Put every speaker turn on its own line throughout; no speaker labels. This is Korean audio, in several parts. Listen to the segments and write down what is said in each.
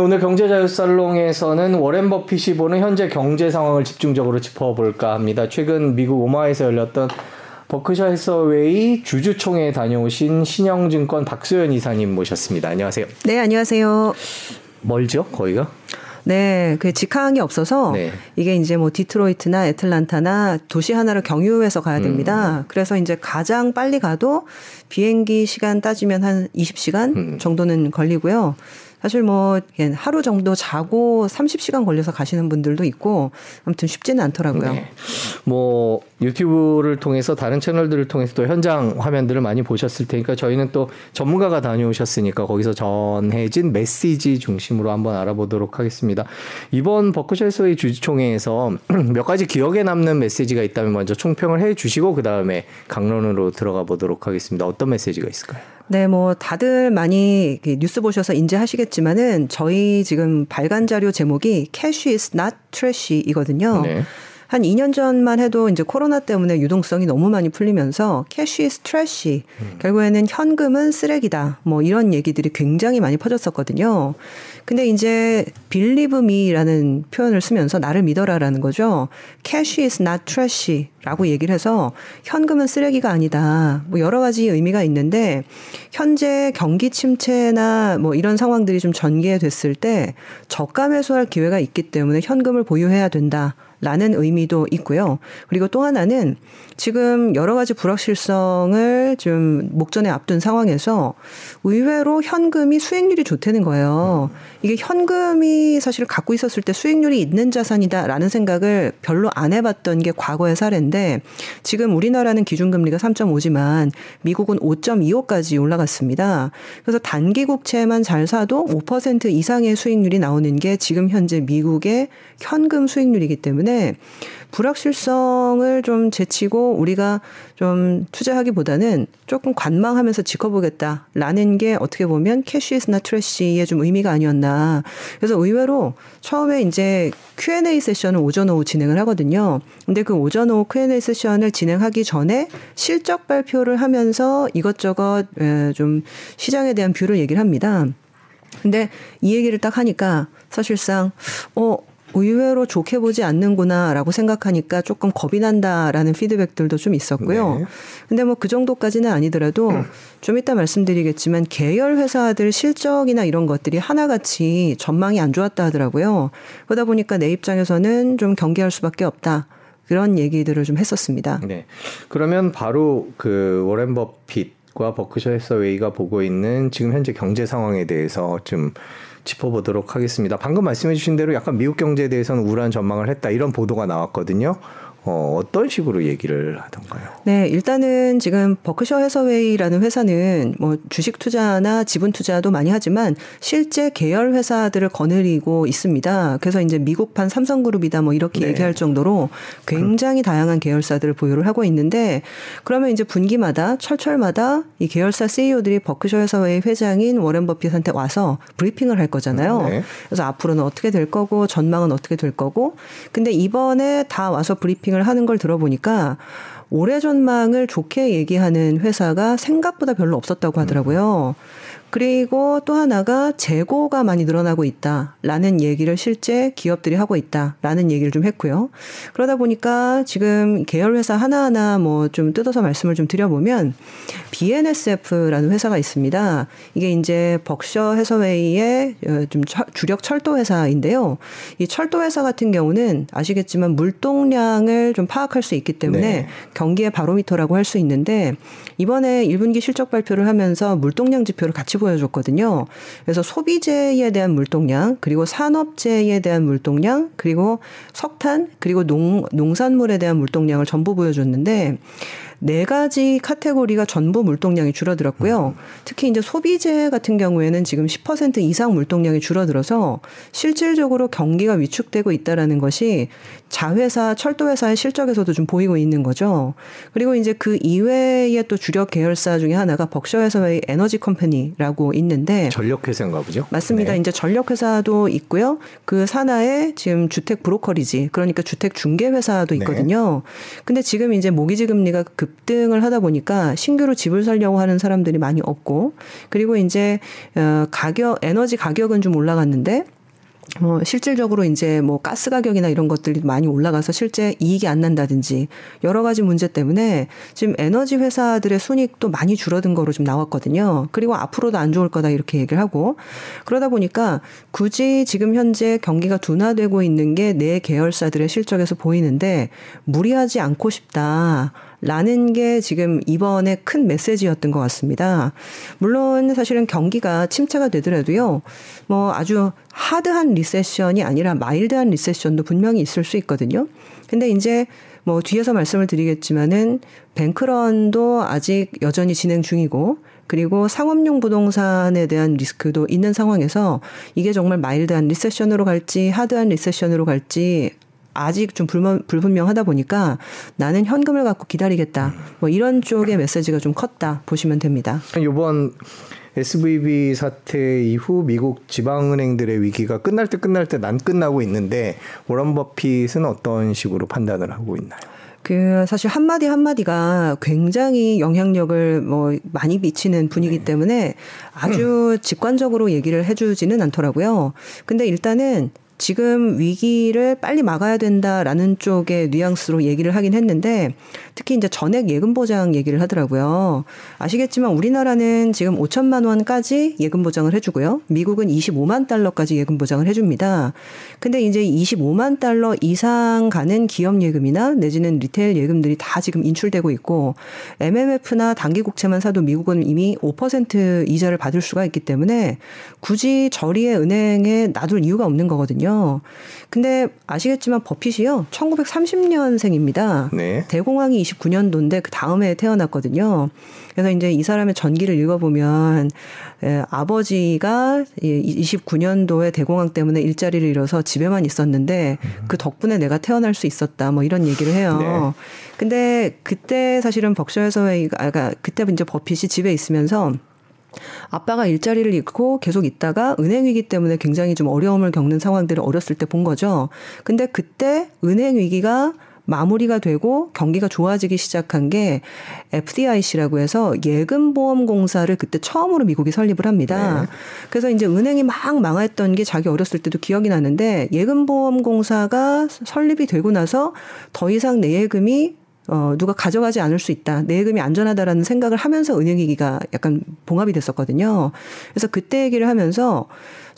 네, 오늘 경제자유살롱에서는 워렌 버핏이 보는 현재 경제 상황을 집중적으로 짚어볼까 합니다. 최근 미국 오마에서 열렸던 버크셔 해서웨이 주주총회에 다녀오신 신영증권 박소연 이사님 모셨습니다. 안녕하세요.
네, 안녕하세요.
멀죠, 거기가?
네, 그 직항이 없어서 네. 이게 이제 뭐 디트로이트나 애틀란타나 도시 하나를 경유해서 가야 됩니다. 음. 그래서 이제 가장 빨리 가도 비행기 시간 따지면 한 20시간 음. 정도는 걸리고요. 사실 뭐 하루 정도 자고 30시간 걸려서 가시는 분들도 있고 아무튼 쉽지는 않더라고요. 네.
뭐 유튜브를 통해서 다른 채널들을 통해서 또 현장 화면들을 많이 보셨을 테니까 저희는 또 전문가가 다녀오셨으니까 거기서 전해진 메시지 중심으로 한번 알아보도록 하겠습니다. 이번 버크셔스의 주주총회에서 몇 가지 기억에 남는 메시지가 있다면 먼저 총평을 해 주시고 그 다음에 강론으로 들어가 보도록 하겠습니다. 어떤 메시지가 있을까요?
네, 뭐 다들 많이 뉴스 보셔서 인지하시겠지만은 저희 지금 발간 자료 제목이 Cash is not trash 이거든요. 네. 한 2년 전만 해도 이제 코로나 때문에 유동성이 너무 많이 풀리면서 캐시 is 트래시 음. 결국에는 현금은 쓰레기다 뭐 이런 얘기들이 굉장히 많이 퍼졌었거든요. 근데 이제 빌리브 미라는 표현을 쓰면서 나를 믿어라라는 거죠. 캐시 is not 트래시 라고 얘기를 해서 현금은 쓰레기가 아니다. 뭐 여러 가지 의미가 있는데 현재 경기 침체나 뭐 이런 상황들이 좀 전개됐을 때 저가 매수할 기회가 있기 때문에 현금을 보유해야 된다. 라는 의미도 있고요. 그리고 또 하나는 지금 여러 가지 불확실성을 좀 목전에 앞둔 상황에서 의외로 현금이 수익률이 좋다는 거예요. 이게 현금이 사실 갖고 있었을 때 수익률이 있는 자산이다라는 생각을 별로 안 해봤던 게 과거의 사례인데 있는데 지금 우리나라는 기준금리가 3.5지만 미국은 5.25까지 올라갔습니다. 그래서 단기 국채만 잘 사도 5% 이상의 수익률이 나오는 게 지금 현재 미국의 현금 수익률이기 때문에 불확실성을 좀 제치고 우리가 좀 투자하기보다는 조금 관망하면서 지켜보겠다라는 게 어떻게 보면 캐시스나 트래시의 좀 의미가 아니었나. 그래서 의외로 처음에 이제 Q&A 세션을 오전 오후 진행을 하거든요. 근데 그 오전 오후 Q&A 세션을 진행하기 전에 실적 발표를 하면서 이것저것 예, 좀 시장에 대한 뷰를 얘기를 합니다. 근데 이 얘기를 딱 하니까 사실상 어 의외로 좋게 보지 않는구나라고 생각하니까 조금 겁이 난다라는 피드백들도 좀 있었고요. 네. 근데 뭐 그 정도까지는 아니더라도 음. 좀 이따 말씀드리겠지만 계열 회사들 실적이나 이런 것들이 하나같이 전망이 안 좋았다 하더라고요. 그러다 보니까 내 입장에서는 좀 경계할 수밖에 없다. 그런 얘기들을 좀 했었습니다. 네.
그러면 바로 그 워렌 버핏과 버크셔 해서웨이가 보고 있는 지금 현재 경제 상황에 대해서 좀 짚어보도록 하겠습니다. 방금 말씀해주신 대로 약간 미국 경제에 대해서는 우울한 전망을 했다 이런 보도가 나왔거든요. 어, 어떤 식으로 얘기를 하던가요?
네, 일단은 지금 버크셔 해서웨이라는 회사는 뭐 주식 투자나 지분 투자도 많이 하지만 실제 계열 회사들을 거느리고 있습니다. 그래서 이제 미국판 삼성그룹이다 뭐 이렇게 네. 얘기할 정도로 굉장히 다양한 계열사들을 보유를 하고 있는데 그러면 이제 분기마다 철철마다 이 계열사 CEO들이 버크셔 해서웨이 회장인 워렌 버핏한테 와서 브리핑을 할 거잖아요. 네. 그래서 앞으로는 어떻게 될 거고 전망은 어떻게 될 거고 근데 이번에 다 와서 브리핑 마케팅을 하는 걸 들어보니까 오래 전망을 좋게 얘기하는 회사가 생각보다 별로 없었다고 하더라고요. 음. 그리고 또 하나가 재고가 많이 늘어나고 있다라는 얘기를 실제 기업들이 하고 있다라는 얘기를 좀 했고요. 그러다 보니까 지금 계열 회사 하나하나 뭐 좀 뜯어서 말씀을 좀 드려보면 BNSF라는 회사가 있습니다. 이게 이제 벅셔 해서웨이의 어, 좀 주력 철도 회사인데요. 이 철도 회사 같은 경우는 아시겠지만 물동량을 좀 파악할 수 있기 때문에 네. 경기의 바로미터라고 할 수 있는데 이번에 1분기 실적 발표를 하면서 물동량 지표를 같이 보여 줬거든요. 그래서 소비재에 대한 물동량, 그리고 산업재에 대한 물동량, 그리고 석탄, 그리고 농, 농산물에 대한 물동량을 전부 보여줬는데 네 가지 카테고리가 전부 물동량이 줄어들었고요. 음. 특히 이제 소비재 같은 경우에는 지금 10% 이상 물동량이 줄어들어서 실질적으로 경기가 위축되고 있다라는 것이 자회사 철도회사의 실적에서도 좀 보이고 있는 거죠. 그리고 이제 그 이외에 또 주력 계열사 중에 하나가 벅셔회사의 에너지 컴퍼니라고 있는데
전력회사인가 보죠.
맞습니다. 네. 이제 전력회사도 있고요. 그 산하에 지금 주택 브로커리지 그러니까 주택 중개회사도 네. 있거든요. 네. 근데 지금 이제 모기지 금리가 급 급등을 하다 보니까 신규로 집을 살려고 하는 사람들이 많이 없고 그리고 이제 어 가격 에너지 가격은 좀 올라갔는데 뭐 실질적으로 이제 뭐 가스 가격이나 이런 것들이 많이 올라가서 실제 이익이 안 난다든지 여러 가지 문제 때문에 지금 에너지 회사들의 순익도 많이 줄어든 거로 좀 나왔거든요. 그리고 앞으로도 안 좋을 거다 이렇게 얘기를 하고 그러다 보니까 굳이 지금 현재 경기가 둔화되고 있는 게 내 계열사들의 실적에서 보이는데 무리하지 않고 싶다. 라는 게 지금 이번에 큰 메시지였던 것 같습니다. 물론 사실은 경기가 침체가 되더라도요, 뭐 아주 하드한 리세션이 아니라 마일드한 리세션도 분명히 있을 수 있거든요. 근데 이제 뭐 뒤에서 말씀을 드리겠지만은 뱅크런도 아직 여전히 진행 중이고 그리고 상업용 부동산에 대한 리스크도 있는 상황에서 이게 정말 마일드한 리세션으로 갈지 하드한 리세션으로 갈지 아직 좀 불만, 불분명하다 보니까 나는 현금을 갖고 기다리겠다. 뭐 이런 쪽의 메시지가 좀 컸다 보시면 됩니다.
이번 SVB 사태 이후 미국 지방은행들의 위기가 끝날 때 끝날 때 난 끝나고 있는데 워런 버핏은 어떤 식으로 판단을 하고 있나요?
그 사실 한마디 한마디가 굉장히 영향력을 뭐 많이 미치는 분위기 네. 때문에 아주 직관적으로 얘기를 해주지는 않더라고요. 근데 일단은 지금 위기를 빨리 막아야 된다라는 쪽의 뉘앙스로 얘기를 하긴 했는데 특히 이제 전액 예금 보장 얘기를 하더라고요. 아시겠지만 우리나라는 지금 5천만 원까지 예금 보장을 해주고요. 미국은 25만 달러까지 예금 보장을 해줍니다. 근데 이제 25만 달러 이상 가는 기업 예금이나 내지는 리테일 예금들이 다 지금 인출되고 있고 MMF나 단기 국채만 사도 미국은 이미 5% 이자를 받을 수가 있기 때문에 굳이 저리의 은행에 놔둘 이유가 없는 거거든요. 있거든요. 근데 아시겠지만 버핏이요. 1930년생입니다. 네. 대공황이 29년도인데 그 다음에 태어났거든요. 그래서 이제 이 사람의 전기를 읽어보면 예, 아버지가 29년도에 대공황 때문에 일자리를 잃어서 집에만 있었는데 음. 그 덕분에 내가 태어날 수 있었다 뭐 이런 얘기를 해요. 네. 근데 그때 사실은 벅셔 해서회의가 아까 그때 이제 버핏이 집에 있으면서 아빠가 일자리를 잃고 계속 있다가 은행위기 때문에 굉장히 좀 어려움을 겪는 상황들을 어렸을 때 본 거죠. 근데 그때 은행위기가 마무리가 되고 경기가 좋아지기 시작한 게 FDIC라고 해서 예금보험공사를 그때 처음으로 미국이 설립을 합니다. 네. 그래서 이제 은행이 막 망했던 게 자기 어렸을 때도 기억이 나는데 예금보험공사가 설립이 되고 나서 더 이상 내 예금이 어, 누가 가져가지 않을 수 있다. 내 예금이 안전하다라는 생각을 하면서 은행 위기가 약간 봉합이 됐었거든요. 그래서 그때 얘기를 하면서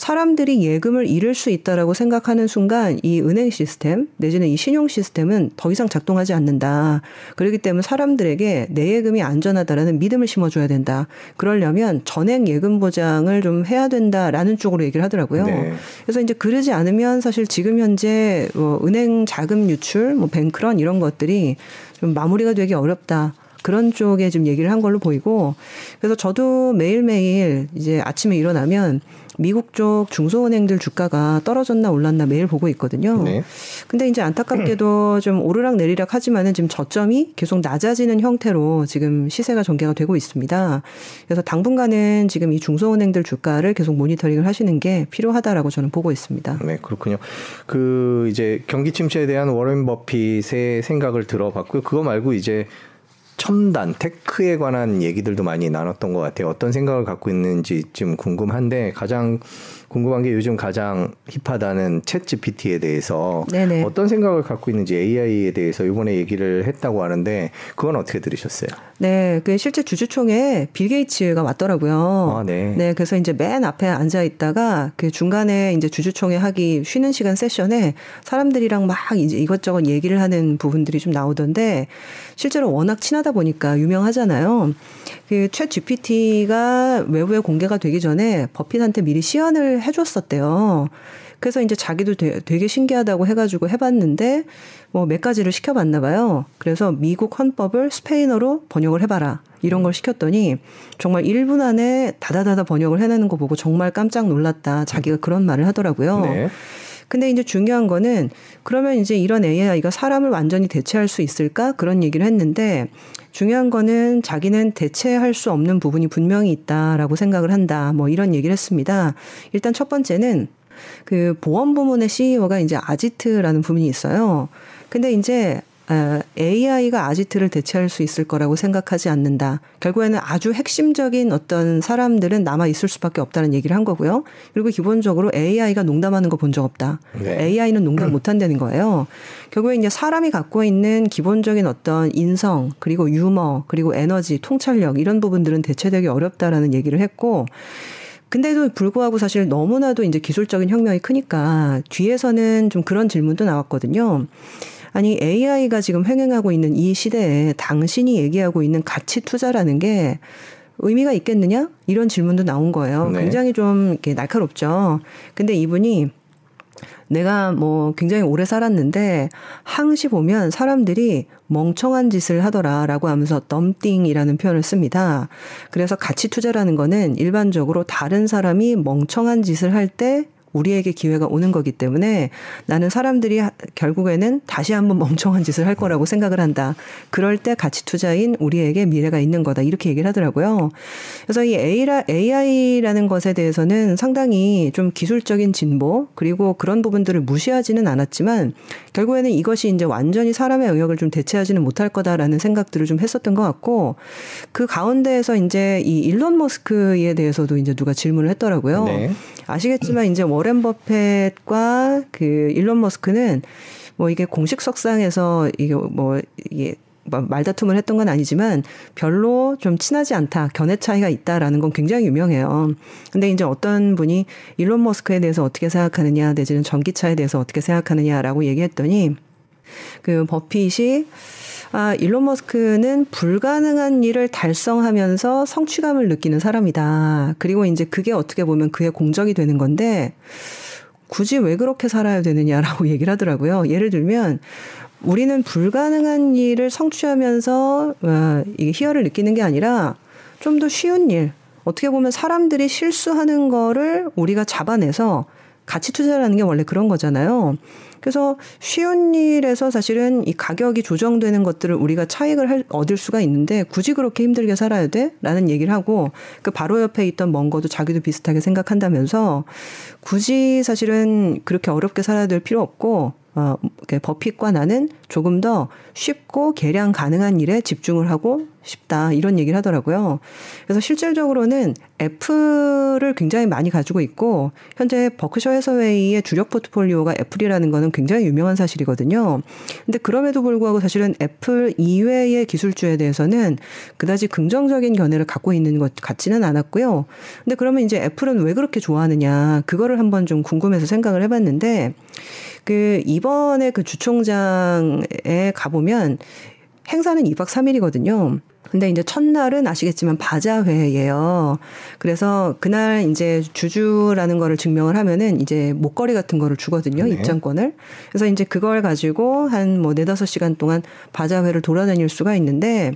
사람들이 예금을 잃을 수 있다라고 생각하는 순간 이 은행 시스템 내지는 이 신용 시스템은 더 이상 작동하지 않는다. 그렇기 때문에 사람들에게 내 예금이 안전하다라는 믿음을 심어줘야 된다. 그러려면 전액 예금 보장을 좀 해야 된다라는 쪽으로 얘기를 하더라고요. 네. 그래서 이제 그러지 않으면 사실 지금 현재 뭐 은행 자금 유출, 뭐 뱅크런 이런 것들이 좀 마무리가 되기 어렵다. 그런 쪽에 지금 얘기를 한 걸로 보이고 그래서 저도 매일매일 이제 아침에 일어나면 미국 쪽 중소은행들 주가가 떨어졌나 올랐나 매일 보고 있거든요. 네. 근데 이제 안타깝게도 좀 오르락 내리락 하지만은 지금 저점이 계속 낮아지는 형태로 지금 시세가 전개가 되고 있습니다. 그래서 당분간은 지금 이 중소은행들 주가를 계속 모니터링을 하시는 게 필요하다라고 저는 보고 있습니다.
네, 그렇군요. 그 이제 경기 침체에 대한 워렌 버핏의 생각을 들어봤고요. 그거 말고 이제 첨단 테크에 관한 얘기들도 많이 나눴던 것 같아요. 어떤 생각을 갖고 있는지 지금 궁금한데 가장 궁금한 게 요즘 가장 힙하다는 챗 GPT에 대해서 네네. 어떤 생각을 갖고 있는지 AI에 대해서 이번에 얘기를 했다고 하는데 그건 어떻게 들으셨어요?
네, 그 실제 주주총회 빌 게이츠가 왔더라고요. 아, 네. 네, 그래서 이제 맨 앞에 앉아 있다가 그 중간에 이제 주주총회 하기 쉬는 시간 세션에 사람들이랑 막 이제 이것저것 얘기를 하는 부분들이 좀 나오던데 실제로 워낙 친하다 보니까 유명하잖아요. 그최 GPT가 외부에 공개가 되기 전에 버핏한테 미리 시연을 해줬었대요. 그래서 이제 자기도 되, 되게 신기하다고 해가지고 해봤는데 뭐 몇 가지를 시켜봤나 봐요. 그래서 미국 헌법을 스페인어로 번역을 해봐라. 이런 걸 시켰더니 정말 1분 안에 다다다다 번역을 해내는 거 보고 정말 깜짝 놀랐다. 자기가 그런 말을 하더라고요. 네. 근데 이제 중요한 거는 그러면 이제 이런 AI가 사람을 완전히 대체할 수 있을까? 그런 얘기를 했는데 중요한 거는 자기는 대체할 수 없는 부분이 분명히 있다라고 생각을 한다. 뭐 이런 얘기를 했습니다. 일단 첫 번째는 그 보험 부문의 CEO가 이제 아지트라는 부분이 있어요. 근데 이제 AI가 아지트를 대체할 수 있을 거라고 생각하지 않는다. 결국에는 아주 핵심적인 어떤 사람들은 남아 있을 수밖에 없다는 얘기를 한 거고요. 그리고 기본적으로 AI가 농담하는 거 본 적 없다. 네. AI는 농담 못 한다는 거예요. 결국에 이제 사람이 갖고 있는 기본적인 어떤 인성, 그리고 유머, 그리고 에너지, 통찰력 이런 부분들은 대체되기 어렵다라는 얘기를 했고 근데도 불구하고 사실 너무나도 이제 기술적인 혁명이 크니까 뒤에서는 좀 그런 질문도 나왔거든요. 아니 AI가 지금 횡행하고 있는 이 시대에 당신이 얘기하고 있는 가치 투자라는 게 의미가 있겠느냐? 이런 질문도 나온 거예요. 네. 굉장히 좀 이렇게 날카롭죠. 근데 이분이 내가 뭐 굉장히 오래 살았는데 항시 보면 사람들이 멍청한 짓을 하더라라고 하면서 덤띵이라는 표현을 씁니다. 그래서 가치 투자라는 거는 일반적으로 다른 사람이 멍청한 짓을 할때 우리에게 기회가 오는 거기 때문에 나는 사람들이 결국에는 다시 한번 멍청한 짓을 할 거라고 생각을 한다. 그럴 때 가치 투자인 우리에게 미래가 있는 거다. 이렇게 얘기를 하더라고요. 그래서 이 AI라는 것에 대해서는 상당히 좀 기술적인 진보 그리고 그런 부분들을 무시하지는 않았지만 결국에는 이것이 이제 완전히 사람의 영역을 좀 대체하지는 못할 거다라는 생각들을 좀 했었던 것 같고 그 가운데에서 이제 이 일론 머스크에 대해서도 이제 누가 질문을 했더라고요. 네. 아시겠지만 이제 워렌 버핏과그 일론 머스크는 뭐 이게 공식 석상에서 이게 뭐 이게 뭐 말다툼을 했던 건 아니지만 별로 좀 친하지 않다, 견해 차이가 있다라는 건 굉장히 유명해요. 근데 이제 어떤 분이 일론 머스크에 대해서 어떻게 생각하느냐, 내지는 전기차에 대해서 어떻게 생각하느냐라고 얘기했더니 그 버핏이 아, 일론 머스크는 불가능한 일을 달성하면서 성취감을 느끼는 사람이다. 그리고 이제 그게 어떻게 보면 그의 공적이 되는 건데 굳이 왜 그렇게 살아야 되느냐라고 얘기를 하더라고요. 예를 들면 우리는 불가능한 일을 성취하면서 아, 이게 희열을 느끼는 게 아니라 좀 더 쉬운 일, 어떻게 보면 사람들이 실수하는 거를 우리가 잡아내서 같이 투자라는 게 원래 그런 거잖아요. 그래서 쉬운 일에서 사실은 이 가격이 조정되는 것들을 우리가 차익을 할, 얻을 수가 있는데 굳이 그렇게 힘들게 살아야 돼? 라는 얘기를 하고 그 바로 옆에 있던 먼거도 자기도 비슷하게 생각한다면서 굳이 사실은 그렇게 어렵게 살아야 될 필요 없고 어, 버핏과 나는 조금 더 쉽고 계량 가능한 일에 집중을 하고 싶다 이런 얘기를 하더라고요. 그래서 실질적으로는 애플을 굉장히 많이 가지고 있고 현재 버크셔 해서웨이의 주력 포트폴리오가 애플이라는 거는 굉장히 유명한 사실이거든요. 근데 그럼에도 불구하고 사실은 애플 이외의 기술주에 대해서는 그다지 긍정적인 견해를 갖고 있는 것 같지는 않았고요. 근데 그러면 이제 애플은 왜 그렇게 좋아하느냐 그거를 한번 좀 궁금해서 생각을 해봤는데 그 이번에 그 주총장에 가보면 행사는 2박 3일이거든요. 근데 이제 첫날은 아시겠지만 바자회예요. 그래서 그날 이제 주주라는 거를 증명을 하면은 이제 목걸이 같은 거를 주거든요. 네. 입장권을. 그래서 이제 그걸 가지고 한 뭐 네다섯 시간 동안 바자회를 돌아다닐 수가 있는데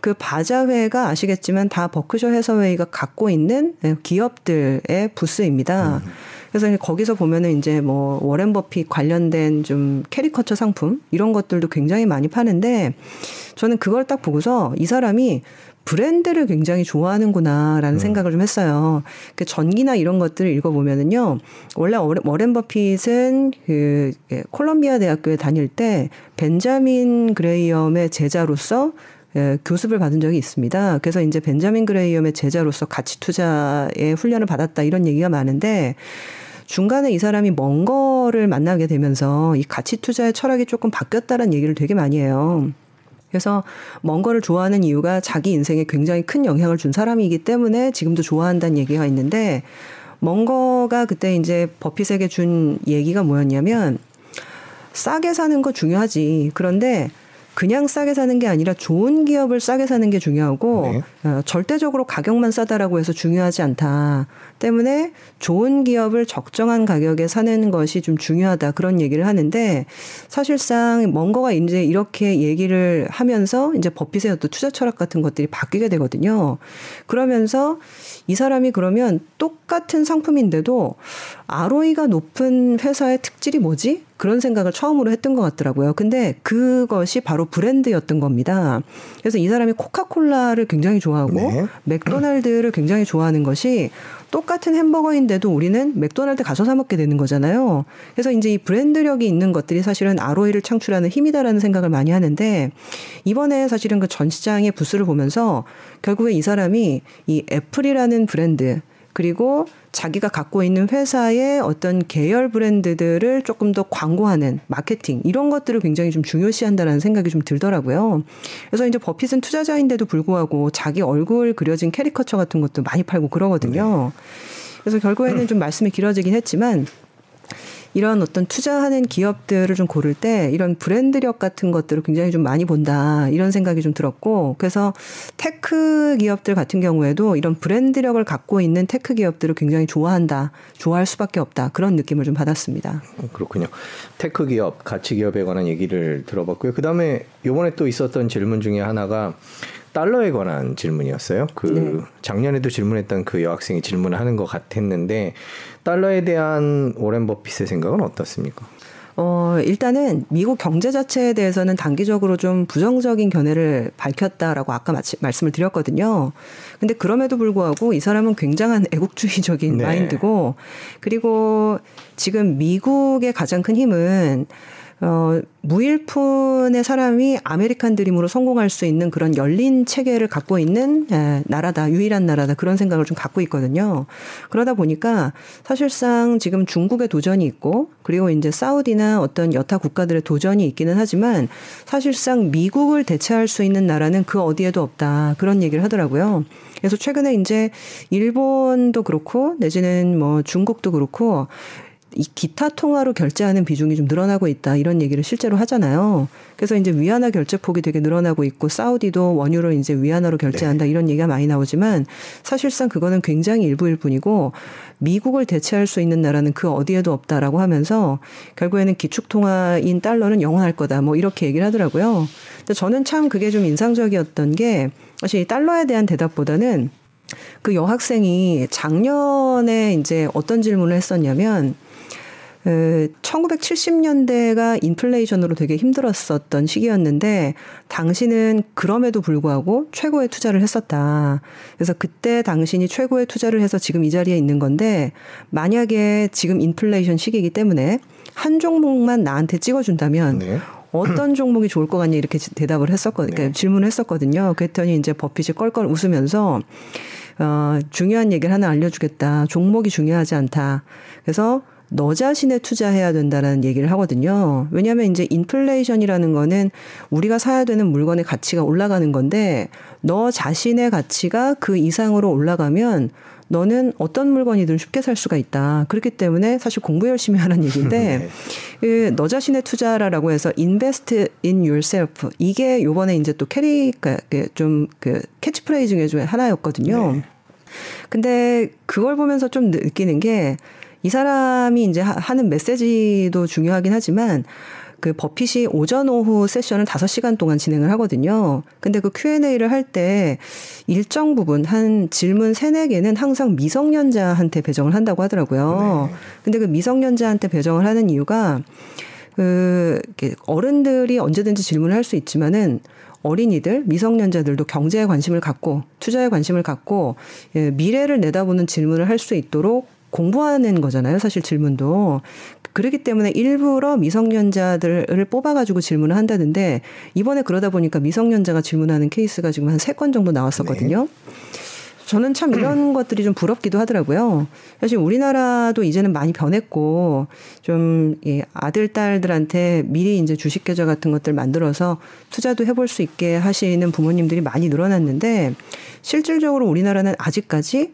그 바자회가 아시겠지만 다 버크셔 해서웨이가 갖고 있는 네, 기업들의 부스입니다. 음. 그래서 거기서 보면은 이제 뭐 워렌 버핏 관련된 좀 캐리커처 상품 이런 것들도 굉장히 많이 파는데 저는 그걸 딱 보고서 이 사람이 브랜드를 굉장히 좋아하는구나라는 음. 생각을 좀 했어요. 그 전기나 이런 것들을 읽어보면은요, 원래 워렌 버핏은 그 예, 콜롬비아 대학교에 다닐 때 벤자민 그레이엄의 제자로서 예, 교습을 받은 적이 있습니다. 그래서 이제 벤자민 그레이엄의 제자로서 가치 투자의 훈련을 받았다 이런 얘기가 많은데 중간에 이 사람이 먼 거를 만나게 되면서 이 가치 투자의 철학이 조금 바뀌었다는 라 얘기를 되게 많이 해요. 그래서 먼 거를 좋아하는 이유가 자기 인생에 굉장히 큰 영향을 준 사람이기 때문에 지금도 좋아한다는 얘기가 있는데 먼 거가 그때 이제 버핏에게 준 얘기가 뭐였냐면 싸게 사는 거 중요하지. 그런데 그냥 싸게 사는 게 아니라 좋은 기업을 싸게 사는 게 중요하고 네. 어, 절대적으로 가격만 싸다라고 해서 중요하지 않다. 때문에 좋은 기업을 적정한 가격에 사는 것이 좀 중요하다 그런 얘기를 하는데 사실상 뭔가가 이제 이렇게 얘기를 하면서 이제 버핏의 어떤 투자 철학 같은 것들이 바뀌게 되거든요. 그러면서 이 사람이 그러면 똑같은 상품인데도 ROE가 높은 회사의 특질이 뭐지? 그런 생각을 처음으로 했던 것 같더라고요. 근데 그것이 바로 브랜드였던 겁니다. 그래서 이 사람이 코카콜라를 굉장히 좋아하고 네. 맥도날드를 굉장히 좋아하는 것이 똑같은 햄버거인데도 우리는 맥도날드 가서 사 먹게 되는 거잖아요. 그래서 이제 이 브랜드력이 있는 것들이 사실은 ROE를 창출하는 힘이다라는 생각을 많이 하는데 이번에 사실은 그전 시장의 부스를 보면서 결국에 이 사람이 이 애플이라는 브랜드 그리고 자기가 갖고 있는 회사의 어떤 계열 브랜드들을 조금 더 광고하는 마케팅 이런 것들을 굉장히 좀 중요시한다라는 생각이 좀 들더라고요. 그래서 이제 버핏은 투자자인데도 불구하고 자기 얼굴 그려진 캐리커처 같은 것도 많이 팔고 그러거든요. 네. 그래서 결국에는 좀 말씀이 길어지긴 했지만 이런 어떤 투자하는 기업들을 좀 고를 때 이런 브랜드력 같은 것들을 굉장히 좀 많이 본다 이런 생각이 좀 들었고 그래서 테크 기업들 같은 경우에도 이런 브랜드력을 갖고 있는 테크 기업들을 굉장히 좋아한다 좋아할 수밖에 없다 그런 느낌을 좀 받았습니다.
어, 그렇군요. 테크 기업 가치 기업에 관한 얘기를 들어봤고요. 그 다음에 요번에 또 있었던 질문 중에 하나가 달러에 관한 질문이었어요. 그 네. 작년에도 질문했던 그 여학생이 질문하는 을것 같았는데 달러에 대한 오렌 버핏의 생각은 어떻습니까?
어, 일단은 미국 경제 자체에 대해서는 단기적으로 좀 부정적인 견해를 밝혔다라고 아까 마치, 말씀을 드렸거든요. 근데 그럼에도 불구하고 이 사람은 굉장한 애국주의적인 네. 마인드고 그리고 지금 미국의 가장 큰 힘은 어, 무일푼의 사람이 아메리칸 드림으로 성공할 수 있는 그런 열린 체계를 갖고 있는 예, 나라다, 유일한 나라다 그런 생각을 좀 갖고 있거든요. 그러다 보니까 사실상 지금 중국의 도전이 있고 그리고 이제 사우디나 어떤 여타 국가들의 도전이 있기는 하지만 사실상 미국을 대체할 수 있는 나라는 그 어디에도 없다 그런 얘기를 하더라고요. 그래서 최근에 이제 일본도 그렇고 내지는 뭐 중국도 그렇고 이 기타 통화로 결제하는 비중이 좀 늘어나고 있다 이런 얘기를 실제로 하잖아요. 그래서 이제 위안화 결제 폭이 되게 늘어나고 있고 사우디도 원유로 이제 위안화로 결제한다 네. 이런 얘기가 많이 나오지만 사실상 그거는 굉장히 일부일 뿐이고 미국을 대체할 수 있는 나라는 그 어디에도 없다라고 하면서 결국에는 기축 통화인 달러는 영원할 거다 뭐 이렇게 얘기를 하더라고요. 근데 저는 참 그게 좀 인상적이었던 게 사실 달러에 대한 대답보다는 그 여학생이 작년에 이제 어떤 질문을 했었냐면 1970년대가 인플레이션으로 되게 힘들었었던 시기였는데 당신은 그럼에도 불구하고 최고의 투자를 했었다. 그래서 그때 당신이 최고의 투자를 해서 지금 이 자리에 있는 건데 만약에 지금 인플레이션 시기이기 때문에 한 종목만 나한테 찍어준다면 네. 어떤 종목이 좋을 것 같냐 이렇게 대답을 했었거든요. 네. 그러니까 네. 질문을 했었거든요. 그랬더니 이제 버핏이 껄껄 웃으면서 어, 중요한 얘기를 하나 알려주겠다. 종목이 중요하지 않다. 그래서 너 자신에 투자해야 된다는 얘기를 하거든요. 왜냐하면 이제 인플레이션이라는 거는 우리가 사야 되는 물건의 가치가 올라가는 건데 너 자신의 가치가 그 이상으로 올라가면 너는 어떤 물건이든 쉽게 살 수가 있다. 그렇기 때문에 사실 공부 열심히 하는 얘기인데 네. 그너 자신의 투자라라고 해서 invest in yourself 이게 요번에 이제 또 캐리가 좀그 캐치프레이즈 중에 하나였거든요. 네. 근데 그걸 보면서 좀 느끼는 게이 사람이 이제 하는 메시지도 중요하긴 하지만 그 버핏이 오전 오후 세션을 다섯 시간 동안 진행을 하거든요. 근데 그 Q&A를 할 때 일정 부분 한 질문 세 네 개는 항상 미성년자한테 배정을 한다고 하더라고요. 네. 근데 그 미성년자한테 배정을 하는 이유가 그 어른들이 언제든지 질문을 할 수 있지만은 어린이들, 미성년자들도 경제에 관심을 갖고 투자에 관심을 갖고 예, 미래를 내다보는 질문을 할 수 있도록 공부하는 거잖아요. 사실 질문도. 그렇기 때문에 일부러 미성년자들을 뽑아가지고 질문을 한다는데 이번에 그러다 보니까 미성년자가 질문하는 케이스가 지금 한 세 건 정도 나왔었거든요. 네. 저는 참 이런 것들이 좀 부럽기도 하더라고요. 사실 우리나라도 이제는 많이 변했고 좀 예, 아들 딸들한테 미리 이제 주식 계좌 같은 것들 만들어서 투자도 해볼 수 있게 하시는 부모님들이 많이 늘어났는데 실질적으로 우리나라는 아직까지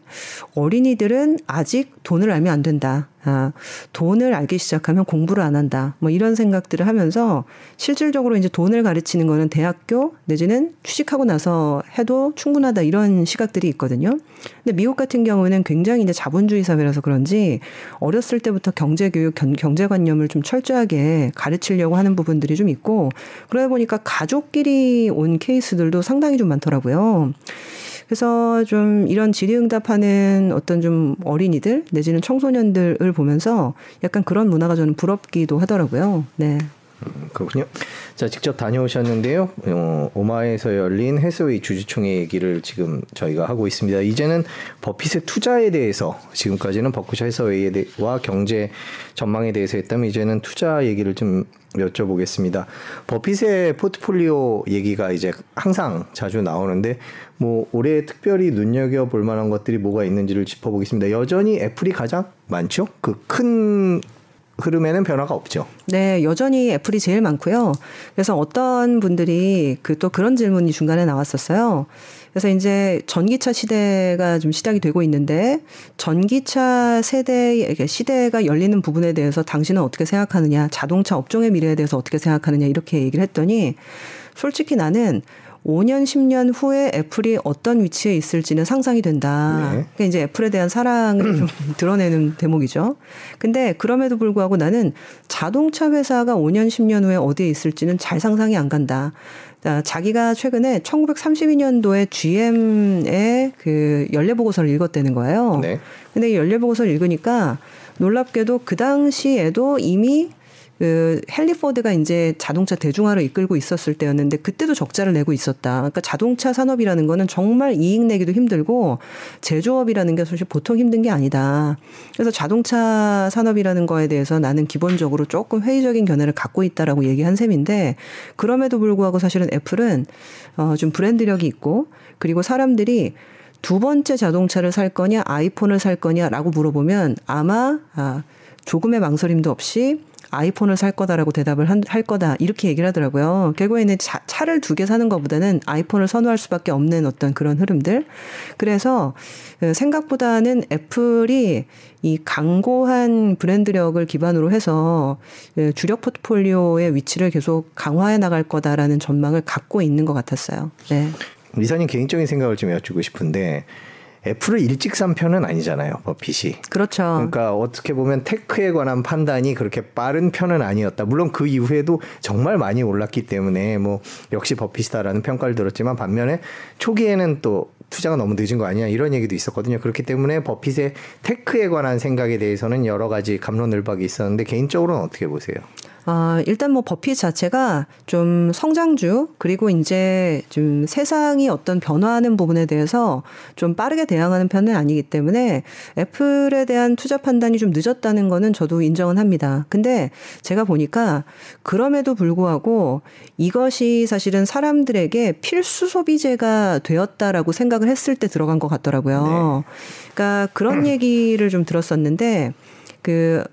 어린이들은 아직 돈을 알면 안 된다. 아, 돈을 알기 시작하면 공부를 안 한다. 뭐 이런 생각들을 하면서 실질적으로 이제 돈을 가르치는 거는 대학교 내지는 취직하고 나서 해도 충분하다 이런 시각들이 있거든요. 근데 미국 같은 경우는 굉장히 이제 자본주의 사회라서 그런지 어렸을 때부터 경제 교육, 경제 관념을 좀 철저하게 가르치려고 하는 부분들이 좀 있고 그러다 보니까 가족끼리 온 케이스들도 상당히 좀 많더라고요. 그래서 좀 이런 질의응답하는 어떤 좀 어린이들 내지는 청소년들을 보면서 약간 그런 문화가 저는 부럽기도 하더라고요. 네.
음, 그렇군요. 자, 직접 다녀오셨는데요. 어, 오마에서 열린 해스의 주주총회 얘기를 지금 저희가 하고 있습니다. 이제는 버핏의 투자에 대해서 지금까지는 버크셔 해서웨이와 경제 전망에 대해서 했다면 이제는 투자 얘기를 좀 여쭤보겠습니다. 버핏의 포트폴리오 얘기가 이제 항상 자주 나오는데 뭐 올해 특별히 눈여겨 볼 만한 것들이 뭐가 있는지를 짚어보겠습니다. 여전히 애플이 가장 많죠. 그큰 흐름에는 변화가 없죠.
네, 여전히 애플이 제일 많고요. 그래서 어떤 분들이 그 또 그런 질문이 중간에 나왔었어요. 그래서 이제 전기차 시대가 좀 시작이 되고 있는데 전기차 세대 시대가 열리는 부분에 대해서 당신은 어떻게 생각하느냐, 자동차 업종의 미래에 대해서 어떻게 생각하느냐 이렇게 얘기를 했더니 솔직히 나는 5년, 10년 후에 애플이 어떤 위치에 있을지는 상상이 된다. 네. 그러니까 이제 애플에 대한 사랑을 좀 드러내는 대목이죠. 근데 그럼에도 불구하고 나는 자동차 회사가 5년, 10년 후에 어디에 있을지는 잘 상상이 안 간다. 자기가 최근에 1932년도에 GM의 그 연례 보고서를 읽었다는 거예요. 네. 근데 이 연례 보고서를 읽으니까 놀랍게도 그 당시에도 이미 그 헨리포드가 이제 자동차 대중화를 이끌고 있었을 때였는데 그때도 적자를 내고 있었다. 그러니까 자동차 산업이라는 거는 정말 이익 내기도 힘들고 제조업이라는 게 사실 보통 힘든 게 아니다. 그래서 자동차 산업이라는 거에 대해서 나는 기본적으로 조금 회의적인 견해를 갖고 있다라고 얘기한 셈인데 그럼에도 불구하고 사실은 애플은 어좀 브랜드력이 있고 그리고 사람들이 두 번째 자동차를 살 거냐 아이폰을 살 거냐라고 물어보면 아마 아 조금의 망설임도 없이 아이폰을 살 거다라고 대답을 한, 할 거다 이렇게 얘기를 하더라고요. 결국에는 자, 차를 두 개 사는 것보다는 아이폰을 선호할 수밖에 없는 어떤 그런 흐름들. 그래서 그 생각보다는 애플이 이 강고한 브랜드력을 기반으로 해서 예, 주력 포트폴리오의 위치를 계속 강화해 나갈 거다라는 전망을 갖고 있는 것 같았어요. 네.
이사님 개인적인 생각을 좀 여쭙고 싶은데 애플을 일찍 산 편은 아니잖아요, 버핏이.
그렇죠.
그러니까 어떻게 보면 테크에 관한 판단이 그렇게 빠른 편은 아니었다. 물론 그 이후에도 정말 많이 올랐기 때문에 뭐 역시 버핏이다라는 평가를 들었지만 반면에 초기에는 또 투자가 너무 늦은 거 아니냐 이런 얘기도 있었거든요. 그렇기 때문에 버핏의 테크에 관한 생각에 대해서는 여러 가지 감론을박이 있었는데 개인적으로는 어떻게 보세요? 어,
일단 뭐 버핏 자체가 좀 성장주 그리고 이제 좀 세상이 어떤 변화하는 부분에 대해서 좀 빠르게 대응하는 편은 아니기 때문에 애플에 대한 투자 판단이 좀 늦었다는 거는 저도 인정은 합니다. 근데 제가 보니까 그럼에도 불구하고 이것이 사실은 사람들에게 필수 소비재가 되었다라고 생각을 했을 때 들어간 것 같더라고요. 네. 그러니까 그런 얘기를 좀 들었었는데 그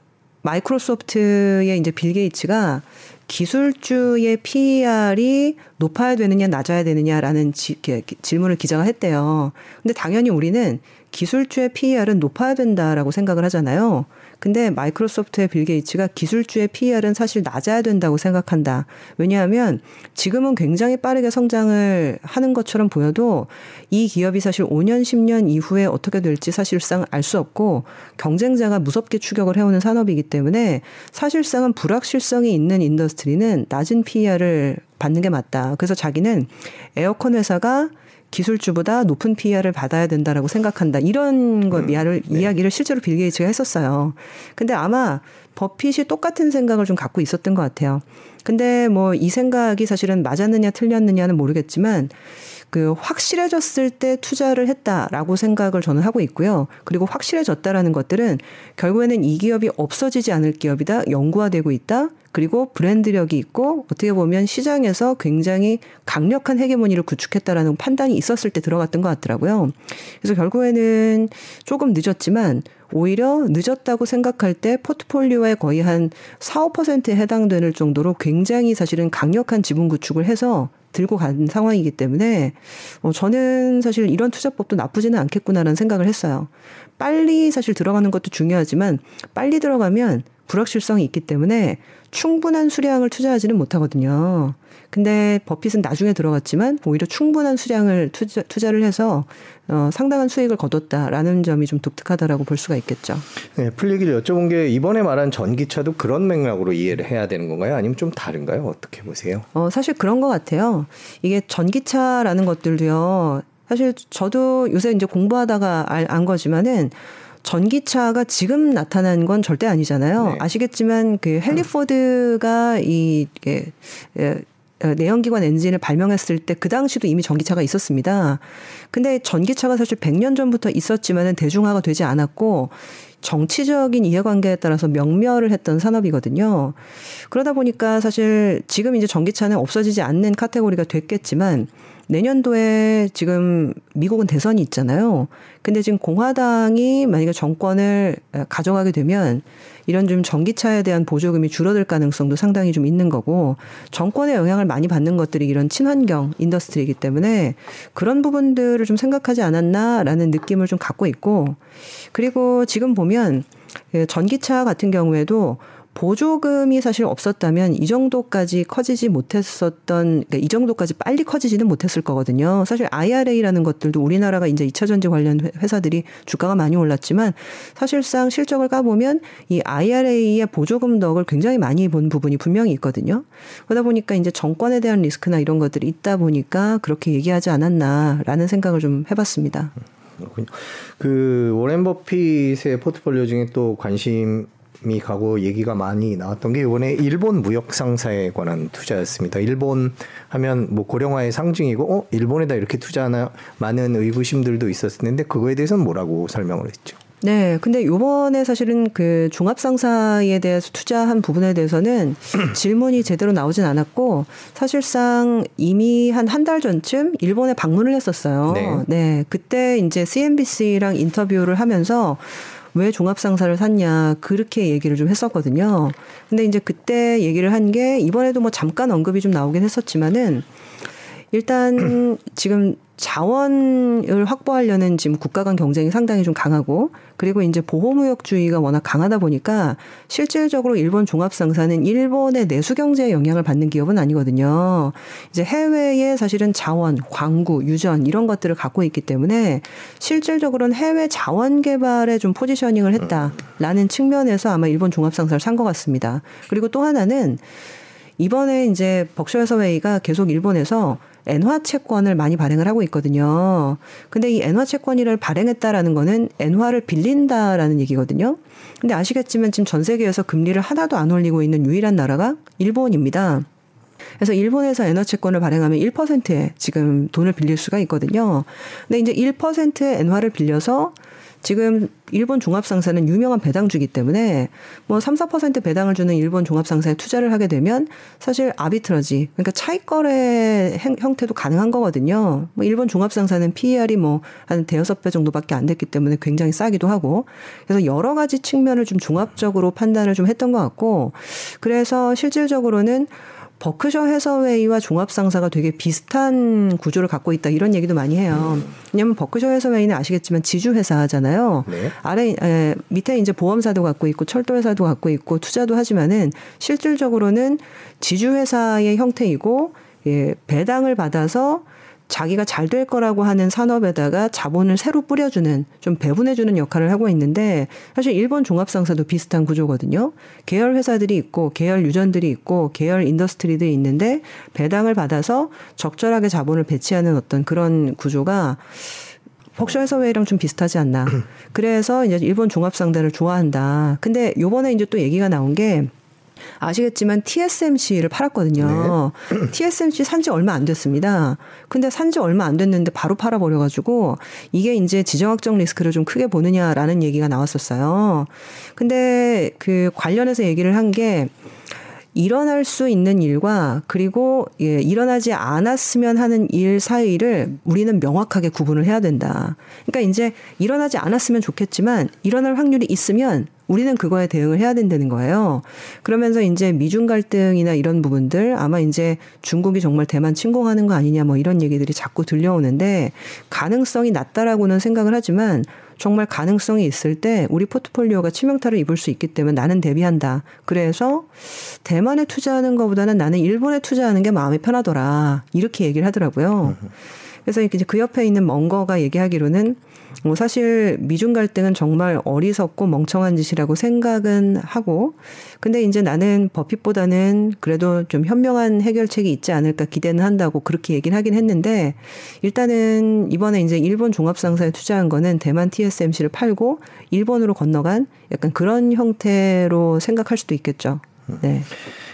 마이크로소프트의 이제 빌 게이츠가 기술주의 PER이 높아야 되느냐 낮아야 되느냐라는 지, 질문을 기자가 했대요. 근데 당연히 우리는 기술주의 PER은 높아야 된다라고 생각을 하잖아요. 근데 마이크로소프트의 빌 게이츠가 기술주의 PER은 사실 낮아야 된다고 생각한다. 왜냐하면 지금은 굉장히 빠르게 성장을 하는 것처럼 보여도 이 기업이 사실 5년, 10년 이후에 어떻게 될지 사실상 알 수 없고 경쟁자가 무섭게 추격을 해오는 산업이기 때문에 사실상은 불확실성이 있는 인더스트리는 낮은 PER을 받는 게 맞다. 그래서 자기는 에어컨 회사가 기술주보다 높은 PR을 받아야 된다라고 생각한다. 이런 걸 음, 네. 이야기를 실제로 빌 게이츠가 했었어요. 근데 아마 버핏이 똑같은 생각을 좀 갖고 있었던 것 같아요. 근데 뭐 이 생각이 사실은 맞았느냐 틀렸느냐는 모르겠지만 그 확실해졌을 때 투자를 했다라고 생각을 저는 하고 있고요. 그리고 확실해졌다라는 것들은 결국에는 이 기업이 없어지지 않을 기업이다, 연구화되고 있다, 그리고 브랜드력이 있고 어떻게 보면 시장에서 굉장히 강력한 헤게모니를 구축했다라는 판단이 있었을 때 들어갔던 것 같더라고요. 그래서 결국에는 조금 늦었지만 오히려 늦었다고 생각할 때포트폴리오에 거의 한 4, 5%에 해당되는 정도로 굉장히 사실은 강력한 지분 구축을 해서 들고 간 상황이기 때문에 어, 저는 사실 이런 투자법도 나쁘지는 않겠구나라는 생각을 했어요. 빨리 사실 들어가는 것도 중요하지만 빨리 들어가면 불확실성이 있기 때문에 충분한 수량을 투자하지는 못하거든요. 근데 버핏은 나중에 들어갔지만 오히려 충분한 수량을 투자, 투자를 해서 어, 상당한 수익을 거뒀다라는 점이 좀 독특하다라고 볼 수가 있겠죠.
네, 풀리기를 여쭤본 게 이번에 말한 전기차도 그런 맥락으로 이해를 해야 되는 건가요? 아니면 좀 다른가요? 어떻게 보세요?
어, 사실 그런 것 같아요. 이게 전기차라는 것들도요. 사실 저도 요새 이제 공부하다가 알, 안 거지만은 전기차가 지금 나타난 건 절대 아니잖아요. 네. 아시겠지만 그헬리포드가이 예, 예, 내연기관 엔진을 발명했을 때 그 당시도 이미 전기차가 있었습니다. 근데 전기차가 사실 100년 전부터 있었지만은 대중화가 되지 않았고 정치적인 이해관계에 따라서 명멸을 했던 산업이거든요. 그러다 보니까 사실 지금 이제 전기차는 없어지지 않는 카테고리가 됐겠지만 내년도에 지금 미국은 대선이 있잖아요. 근데 지금 공화당이 만약에 정권을 가져가게 되면 이런 좀 전기차에 대한 보조금이 줄어들 가능성도 상당히 좀 있는 거고 정권의 영향을 많이 받는 것들이 이런 친환경 인더스트리이기 때문에 그런 부분들을 좀 생각하지 않았나라는 느낌을 좀 갖고 있고 그리고 지금 보면 전기차 같은 경우에도 보조금이 사실 없었다면 이 정도까지 커지지 못했었던 그러니까 이 정도까지 빨리 커지지는 못했을 거거든요. 사실 IRA라는 것들도 우리나라가 이제 2차 전지 관련 회사들이 주가가 많이 올랐지만 사실상 실적을 까보면 이 IRA의 보조금 덕을 굉장히 많이 본 부분이 분명히 있거든요. 그러다 보니까 이제 정권에 대한 리스크나 이런 것들이 있다 보니까 그렇게 얘기하지 않았나라는 생각을 좀 해봤습니다. 음,
그렇군요. 그 워렌 버핏의 포트폴리오 중에 또 관심 이 가고 얘기가 많이 나왔던 게 이번에 일본 무역 상사에 관한 투자였습니다. 일본 하면 뭐 고령화의 상징이고 어 일본에다 이렇게 투자하나 많은 의구심들도 있었는데 그거에 대해서는 뭐라고 설명을 했죠.
네, 근데 요번에 사실은 그 종합상사에 대해서 투자한 부분에 대해서는 질문이 제대로 나오진 않았고 사실상 이미 한 한 달 전쯤 일본에 방문을 했었어요. 네. 네, 그때 이제 CNBC랑 인터뷰를 하면서 왜 종합상사를 샀냐 그렇게 얘기를 좀 했었거든요. 근데 이제 그때 얘기를 한 게 이번에도 뭐 잠깐 언급이 좀 나오긴 했었지만은 일단 지금 자원을 확보하려는 지금 국가 간 경쟁이 상당히 좀 강하고 그리고 이제 보호무역주의가 워낙 강하다 보니까 실질적으로 일본 종합상사는 일본의 내수 경제에 영향을 받는 기업은 아니거든요. 이제 해외에 사실은 자원, 광구, 유전 이런 것들을 갖고 있기 때문에 실질적으로는 해외 자원 개발에 좀 포지셔닝을 했다라는 측면에서 아마 일본 종합상사를 산 것 같습니다. 그리고 또 하나는 이번에 이제 벅셔 회사회의가 계속 일본에서 엔화 채권을 많이 발행을 하고 있거든요. 근데 이 엔화 채권이를 발행했다라는 거는 엔화를 빌린다라는 얘기거든요. 근데 아시겠지만 지금 전 세계에서 금리를 하나도 안 올리고 있는 유일한 나라가 일본입니다. 그래서 일본에서 엔화 채권을 발행하면 1%에 지금 돈을 빌릴 수가 있거든요. 근데 이제 1%의 엔화를 빌려서 지금 일본 종합상사는 유명한 배당주기 때문에 뭐 3, 4% 배당을 주는 일본 종합상사에 투자를 하게 되면 사실 아비트러지 그러니까 차익거래 형태도 가능한 거거든요. 뭐 일본 종합상사는 PER이 뭐한 대여섯 배 정도밖에 안 됐기 때문에 굉장히 싸기도 하고 그래서 여러 가지 측면을 좀 종합적으로 판단을 좀 했던 것 같고 그래서 실질적으로는 버크셔 해서웨이와 종합상사가 되게 비슷한 구조를 갖고 있다 이런 얘기도 많이 해요. 음. 왜냐하면 버크셔 해서웨이는 아시겠지만 지주 회사잖아요. 네. 아래 에, 밑에 이제 보험사도 갖고 있고 철도 회사도 갖고 있고 투자도 하지만은 실질적으로는 지주 회사의 형태이고 예, 배당을 받아서 자기가 잘 될 거라고 하는 산업에다가 자본을 새로 뿌려주는 좀 배분해주는 역할을 하고 있는데 사실 일본 종합상사도 비슷한 구조거든요. 계열 회사들이 있고 계열 유전들이 있고 계열 인더스트리들이 있는데 배당을 받아서 적절하게 자본을 배치하는 어떤 그런 구조가 벅셔해사회의랑좀 비슷하지 않나. 그래서 이제 일본 종합상단를 좋아한다. 근데 요번에 이제 또 얘기가 나온 게 아시겠지만 TSMC를 팔았거든요. 네. TSMC 산 지 얼마 안 됐습니다. 근데 산 지 얼마 안 됐는데 바로 팔아버려가지고 이게 이제 지정학적 리스크를 좀 크게 보느냐라는 얘기가 나왔었어요. 근데 그 관련해서 얘기를 한 게 일어날 수 있는 일과 그리고 예, 일어나지 않았으면 하는 일 사이를 우리는 명확하게 구분을 해야 된다. 그러니까 이제 일어나지 않았으면 좋겠지만 일어날 확률이 있으면 우리는 그거에 대응을 해야 된다는 거예요. 그러면서 이제 미중 갈등이나 이런 부분들 아마 이제 중국이 정말 대만 침공하는 거 아니냐 뭐 이런 얘기들이 자꾸 들려오는데 가능성이 낮다라고는 생각을 하지만 정말 가능성이 있을 때 우리 포트폴리오가 치명타를 입을 수 있기 때문에 나는 대비한다. 그래서 대만에 투자하는 것보다는 나는 일본에 투자하는 게 마음이 편하더라. 이렇게 얘기를 하더라고요. 음. 그래서 이제 그 옆에 있는 멍거가 얘기하기로는 뭐 사실 미중 갈등은 정말 어리석고 멍청한 짓이라고 생각은 하고 근데 이제 나는 버핏보다는 그래도 좀 현명한 해결책이 있지 않을까 기대는 한다고 그렇게 얘기를 하긴 했는데 일단은 이번에 이제 일본 종합상사에 투자한 거는 대만 TSMC를 팔고 일본으로 건너간 약간 그런 형태로 생각할 수도 있겠죠. 음. 네.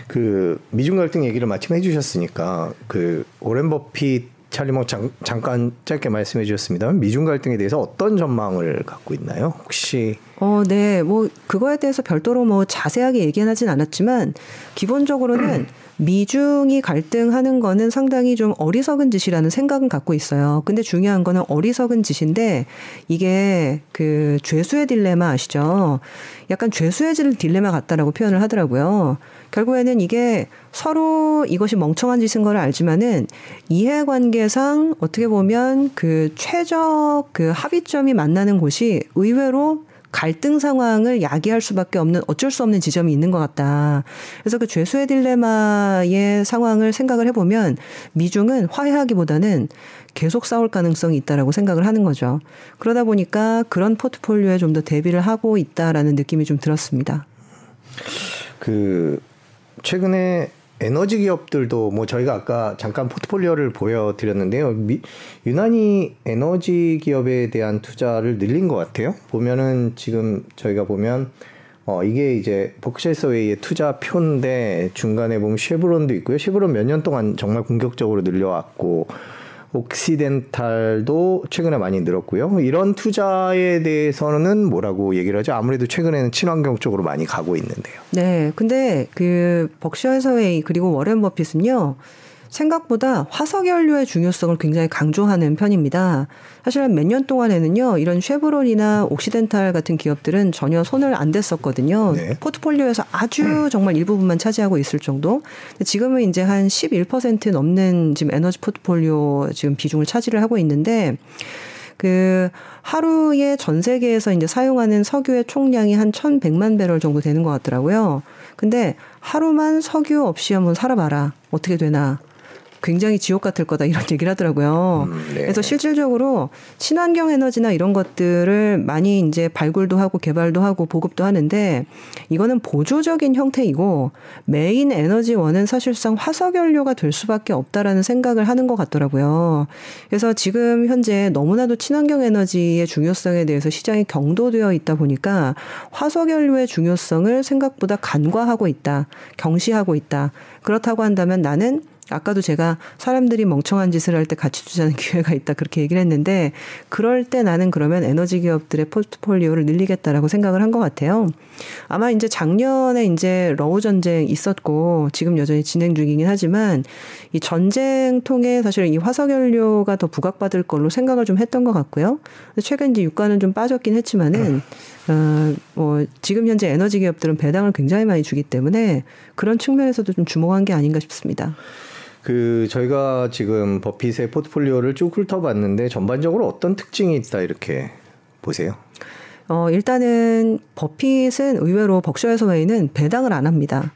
그 미중 갈등 얘기를 마침 해주셨으니까 그 오렌 버핏 찰리몽 잠깐 짧게 말씀해 주셨습니다. 미중 갈등에 대해서 어떤 전망을 갖고 있나요? 혹시
어, 네. 뭐 그거에 대해서 별도로 뭐 자세하게 얘기하진 않았지만 기본적으로는 음. 미중이 갈등하는 거는 상당히 좀 어리석은 짓이라는 생각은 갖고 있어요. 근데 중요한 거는 어리석은 짓인데 이게 그 죄수의 딜레마 아시죠? 약간 죄수의 딜레마 같다라고 표현을 하더라고요. 결국에는 이게 서로 이것이 멍청한 짓인 걸 알지만은 이해관계상 어떻게 보면 그 최적 그 합의점이 만나는 곳이 의외로 갈등 상황을 야기할 수밖에 없는 어쩔 수 없는 지점이 있는 것 같다. 그래서 그 죄수의 딜레마의 상황을 생각을 해보면 미중은 화해하기보다는 계속 싸울 가능성이 있다라고 생각을 하는 거죠. 그러다 보니까 그런 포트폴리오에 좀 더 대비를 하고 있다라는 느낌이 좀 들었습니다.
그 최근에 에너지 기업들도 뭐 저희가 아까 잠깐 포트폴리오를 보여드렸는데요. 미, 유난히 에너지 기업에 대한 투자를 늘린 것 같아요. 보면은 지금 저희가 보면 어, 이게 이제 버크셔서웨이의 투자 표인데 중간에 보면 쉐브론도 있고요. 쉐브론 몇 년 동안 정말 공격적으로 늘려왔고 옥시덴탈도 최근에 많이 늘었고요. 이런 투자에 대해서는 뭐라고 얘기를 하죠? 아무래도 최근에는 친환경 쪽으로 많이 가고 있는데요.
네. 근데 그 벅셔에서의 그리고 워렌 버핏은요. 생각보다 화석 연료의 중요성을 굉장히 강조하는 편입니다. 사실 한몇년 동안에는요, 이런 쉐브론이나 옥시덴탈 같은 기업들은 전혀 손을 안 댔었거든요. 네. 포트폴리오에서 아주 음. 정말 일부분만 차지하고 있을 정도. 근데 지금은 이제 한 11% 넘는 지금 에너지 포트폴리오 지금 비중을 차지를 하고 있는데, 그 하루에 전 세계에서 이제 사용하는 석유의 총량이 한 1,100만 배럴 정도 되는 것 같더라고요. 근데 하루만 석유 없이 한번 살아봐라. 어떻게 되나. 굉장히 지옥 같을 거다 이런 얘기를 하더라고요. 음, 네. 그래서 실질적으로 친환경 에너지나 이런 것들을 많이 이제 발굴도 하고 개발도 하고 보급도 하는데 이거는 보조적인 형태이고 메인 에너지원은 사실상 화석연료가 될 수밖에 없다라는 생각을 하는 것 같더라고요. 그래서 지금 현재 너무나도 친환경 에너지의 중요성에 대해서 시장이 경도되어 있다 보니까 화석연료의 중요성을 생각보다 간과하고 있다, 경시하고 있다. 그렇다고 한다면 나는 아까도 제가 사람들이 멍청한 짓을 할 때 같이 주자는 기회가 있다 그렇게 얘기를 했는데 그럴 때 나는 그러면 에너지 기업들의 포트폴리오를 늘리겠다라고 생각을 한 것 같아요. 아마 이제 작년에 이제 러우 전쟁 있었고 지금 여전히 진행 중이긴 하지만 이 전쟁 통해 사실 이 화석연료가 더 부각받을 걸로 생각을 좀 했던 것 같고요. 최근 이제 유가는 좀 빠졌긴 했지만은 어, 뭐 지금 현재 에너지 기업들은 배당을 굉장히 많이 주기 때문에 그런 측면에서도 좀 주목한 게 아닌가 싶습니다.
그 저희가 지금 버핏의 포트폴리오를 쭉 훑어봤는데 전반적으로 어떤 특징이 있다 이렇게 보세요.
어, 일단은 버핏은 의외로 버크셔에서 웨이는 배당을 안 합니다.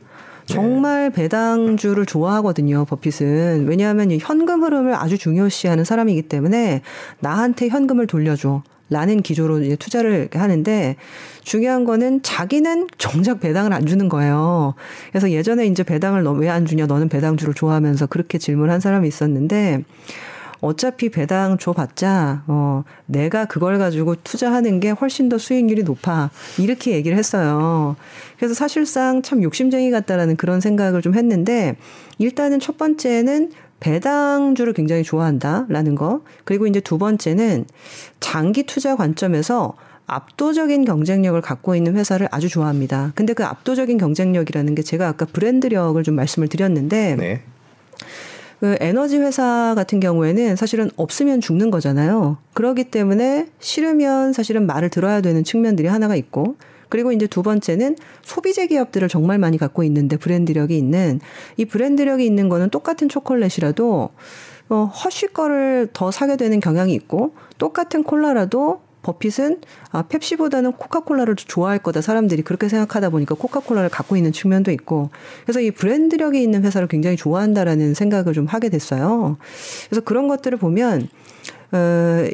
네. 정말 배당주를 좋아하거든요, 버핏은. 왜냐하면 현금 흐름을 아주 중요시하는 사람이기 때문에 나한테 현금을 돌려줘. 라는 기조로 이제 투자를 하는데 중요한 거는 자기는 정작 배당을 안 주는 거예요. 그래서 예전에 이제 배당을 너왜안 주냐? 너는 배당주를 좋아하면서 그렇게 질문한 사람이 있었는데 어차피 배당 줘봤자 어 내가 그걸 가지고 투자하는 게 훨씬 더 수익률이 높아 이렇게 얘기를 했어요. 그래서 사실상 참 욕심쟁이 같다라는 그런 생각을 좀 했는데 일단은 첫 번째는 배당주를 굉장히 좋아한다라는 거. 그리고 이제 두 번째는 장기 투자 관점에서 압도적인 경쟁력을 갖고 있는 회사를 아주 좋아합니다. 근데 그 압도적인 경쟁력이라는 게 제가 아까 브랜드력을 좀 말씀을 드렸는데 네. 그 에너지 회사 같은 경우에는 사실은 없으면 죽는 거잖아요. 그러기 때문에 싫으면 사실은 말을 들어야 되는 측면들이 하나가 있고 그리고 이제 두 번째는 소비재 기업들을 정말 많이 갖고 있는데 브랜드력이 있는 이 브랜드력이 있는 거는 똑같은 초콜릿이라도 어, 허쉬 거를 더 사게 되는 경향이 있고 똑같은 콜라라도 버핏은 아, 펩시보다는 코카콜라를 좋아할 거다 사람들이 그렇게 생각하다 보니까 코카콜라를 갖고 있는 측면도 있고 그래서 이 브랜드력이 있는 회사를 굉장히 좋아한다라는 생각을 좀 하게 됐어요. 그래서 그런 것들을 보면 어,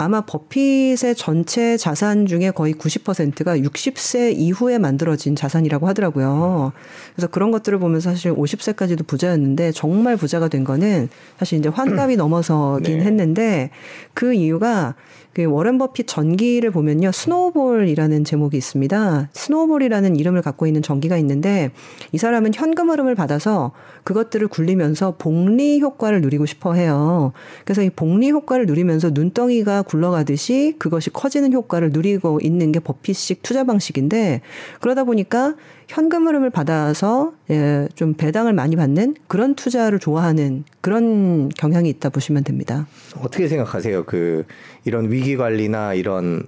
아마 버핏의 전체 자산 중에 거의 90%가 60세 이후에 만들어진 자산이라고 하더라고요. 그래서 그런 것들을 보면 서 사실 50세까지도 부자였는데 정말 부자가 된 거는 사실 이제 환갑이 음. 넘어서긴 네. 했는데 그 이유가 그워렌 버핏 전기를 보면요. 스노우볼이라는 제목이 있습니다. 스노우볼이라는 이름을 갖고 있는 전기가 있는데 이 사람은 현금 흐름을 받아서 그것들을 굴리면서 복리 효과를 누리고 싶어 해요. 그래서 이 복리 효과를 누리면서 눈덩이가 굴러가듯이 그것이 커지는 효과를 누리고 있는 게 버핏식 투자 방식인데 그러다 보니까 현금 흐름을 받아서 예, 좀 배당을 많이 받는 그런 투자를 좋아하는 그런 경향이 있다 보시면 됩니다.
어떻게 생각하세요? 그 이런 위기 관리나 이런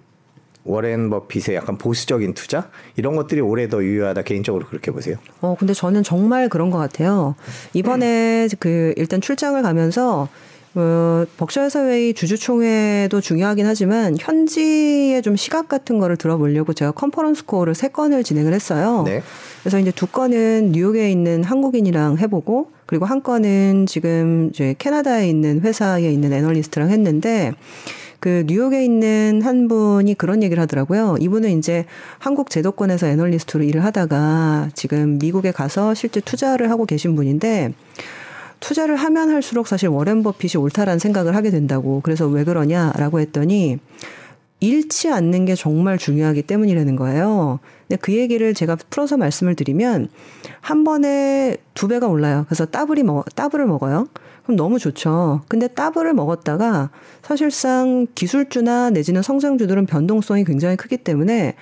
워렌 버핏의 약간 보수적인 투자 이런 것들이 올해 더 유효하다 개인적으로 그렇게 보세요.
어 근데 저는 정말 그런 것 같아요. 이번에 음. 그 일단 출장을 가면서 어, 벅셔사회의 주주총회도 중요하긴 하지만 현지의 좀 시각 같은 거를 들어보려고 제가 컨퍼런스 코어를 세 건을 진행을 했어요. 네. 그래서 이제 두 건은 뉴욕에 있는 한국인이랑 해보고 그리고 한 건은 지금 이제 캐나다에 있는 회사에 있는 애널리스트랑 했는데 그 뉴욕에 있는 한 분이 그런 얘기를 하더라고요. 이분은 이제 한국 제도권에서 애널리스트로 일을 하다가 지금 미국에 가서 실제 투자를 하고 계신 분인데 투자를 하면 할수록 사실 워렌 버핏이 옳다라는 생각을 하게 된다고. 그래서 왜 그러냐라고 했더니 잃지 않는 게 정말 중요하기 때문이라는 거예요. 근데 그 얘기를 제가 풀어서 말씀을 드리면 한 번에 두 배가 올라요. 그래서 따블이 먹 따블을 먹어요. 그럼 너무 좋죠. 근데 따블을 먹었다가 사실상 기술주나 내지는 성장주들은 변동성이 굉장히 크기 때문에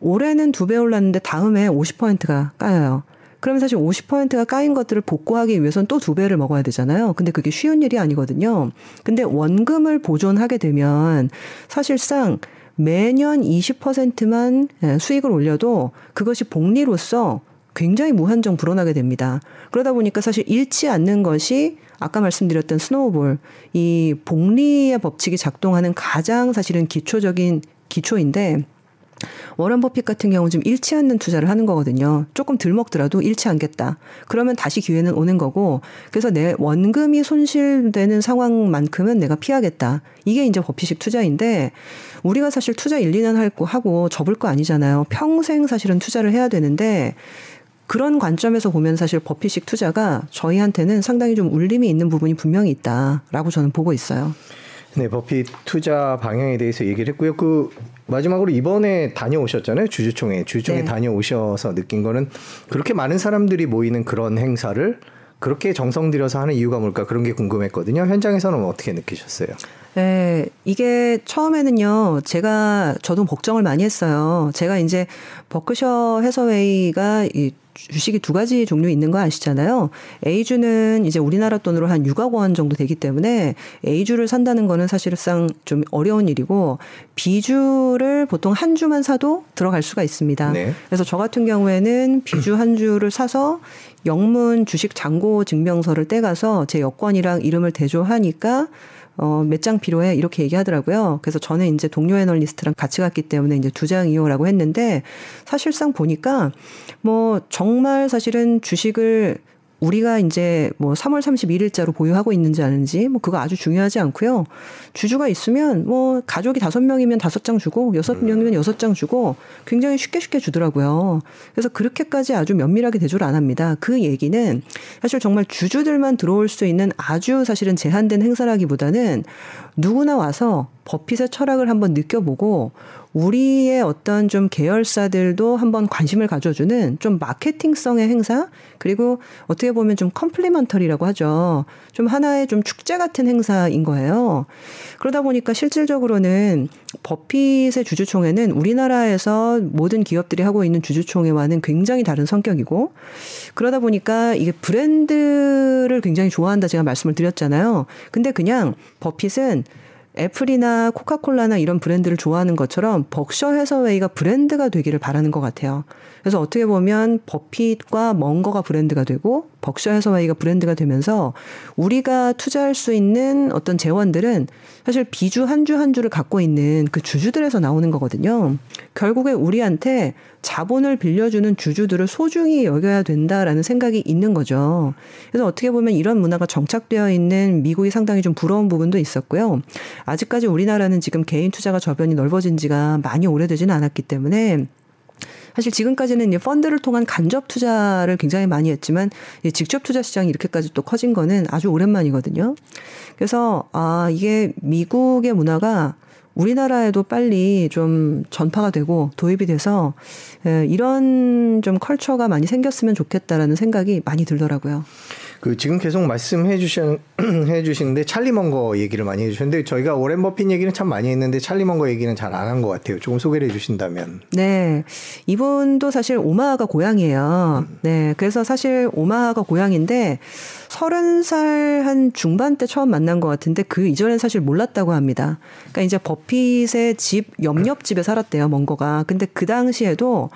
올해는 두 배 올랐는데 다음에 50%가 까요. 그러면 사실 50%가 까인 것들을 복구하기 위해서는 또 두 배를 먹어야 되잖아요. 근데 그게 쉬운 일이 아니거든요. 근데 원금을 보존하게 되면 사실상 매년 20%만 예, 수익을 올려도 그것이 복리로서 굉장히 무한정 불어나게 됩니다. 그러다 보니까 사실 잃지 않는 것이 아까 말씀드렸던 스노우볼, 이 복리의 법칙이 작동하는 가장 사실은 기초적인 기초인데 워런 버핏 같은 경우는 좀 잃지 않는 투자를 하는 거거든요. 조금 덜 먹더라도 잃지 않겠다. 그러면 다시 기회는 오는 거고, 그래서 내 원금이 손실되는 상황만큼은 내가 피하겠다. 이게 이제 버핏식 투자인데, 우리가 사실 투자 1, 2년 하고 접을 거 아니잖아요. 평생 사실은 투자를 해야 되는데, 그런 관점에서 보면 사실 버핏식 투자가 저희한테는 상당히 좀 울림이 있는 부분이 분명히 있다라고 저는 보고 있어요.
네, 버핏 투자 방향에 대해서 얘기를 했고요. 그 마지막으로 이번에 다녀오셨잖아요. 주주총회. 주주총회 네. 다녀오셔서 느낀 거는 그렇게 많은 사람들이 모이는 그런 행사를 그렇게 정성 들여서 하는 이유가 뭘까 그런 게 궁금했거든요. 현장에서는 어떻게 느끼셨어요?
네, 이게 처음에는요. 제가 저도 걱정을 많이 했어요. 제가 이제 버크셔 해서웨이가 이 주식이 두 가지 종류 있는 거 아시잖아요. A주는 이제 우리나라 돈으로 한 6억 원 정도 되기 때문에 A주를 산다는 거는 사실상 좀 어려운 일이고 B주를 보통 한 주만 사도 들어갈 수가 있습니다. 네. 그래서 저 같은 경우에는 B주 한 주를 사서 영문 주식 잔고 증명서를 떼가서 제 여권이랑 이름을 대조하니까 어, 몇 장 필요해 이렇게 얘기하더라고요. 그래서 저는 이제 동료 애널리스트랑 같이 갔기 때문에 이제 두 장이요라고 했는데 사실상 보니까 뭐 정말 사실은 주식을 우리가 이제 뭐 3월 31일자로 보유하고 있는지 아는지 뭐 그거 아주 중요하지 않고요. 주주가 있으면 뭐 가족이 다섯 명이면 다섯 장 주고 여섯 음. 명이면 여섯 장 주고 굉장히 쉽게 쉽게 주더라고요. 그래서 그렇게까지 아주 면밀하게 대조를 안 합니다. 그 얘기는 사실 정말 주주들만 들어올 수 있는 아주 사실은 제한된 행사라기보다는 누구나 와서 버핏의 철학을 한번 느껴보고 우리의 어떤 좀 계열사들도 한번 관심을 가져주는 좀 마케팅성의 행사 그리고 어떻게 보면 좀 컴플리먼터리라고 하죠. 좀 하나의 좀 축제 같은 행사인 거예요. 그러다 보니까 실질적으로는 버핏의 주주총회는 우리나라에서 모든 기업들이 하고 있는 주주총회와는 굉장히 다른 성격이고 그러다 보니까 이게 브랜드를 굉장히 좋아한다 제가 말씀을 드렸잖아요. 근데 그냥 버핏은 애플이나 코카콜라나 이런 브랜드를 좋아하는 것처럼 버셔 해서웨이가 브랜드가 되기를 바라는 것 같아요. 그래서 어떻게 보면 버핏과 먼거가 브랜드가 되고 버셔 해서웨이가 브랜드가 되면서 우리가 투자할 수 있는 어떤 재원들은 사실 비주 한 주 한 주를 갖고 있는 그 주주들에서 나오는 거거든요. 결국에 우리한테 자본을 빌려주는 주주들을 소중히 여겨야 된다라는 생각이 있는 거죠. 그래서 어떻게 보면 이런 문화가 정착되어 있는 미국이 상당히 좀 부러운 부분도 있었고요. 아직까지 우리나라는 지금 개인 투자가 저변이 넓어진 지가 많이 오래되지는 않았기 때문에 사실 지금까지는 펀드를 통한 간접 투자를 굉장히 많이 했지만 직접 투자 시장이 이렇게까지 또 커진 거는 아주 오랜만이거든요. 그래서 아 이게 미국의 문화가 우리나라에도 빨리 좀 전파가 되고 도입이 돼서 예, 이런 좀 컬처가 많이 생겼으면 좋겠다라는 생각이 많이 들더라고요.
그 지금 계속 말씀해 주신 해 주시는데 찰리 먼거 얘기를 많이 해 주셨는데 저희가 오렌 버핏 얘기는 참 많이 했는데 찰리 먼거 얘기는 잘 안 한 것 같아요. 조금 소개를 해 주신다면.
네. 이분도 사실 오마하가 고향이에요. 음. 네. 그래서 사실 오마하가 고향인데 서른 살 한 중반 때 처음 만난 것 같은데 그 이전엔 사실 몰랐다고 합니다. 그러니까 이제 버핏의 집 옆옆 집에 살았대요. 먼거가. 근데 그 당시에도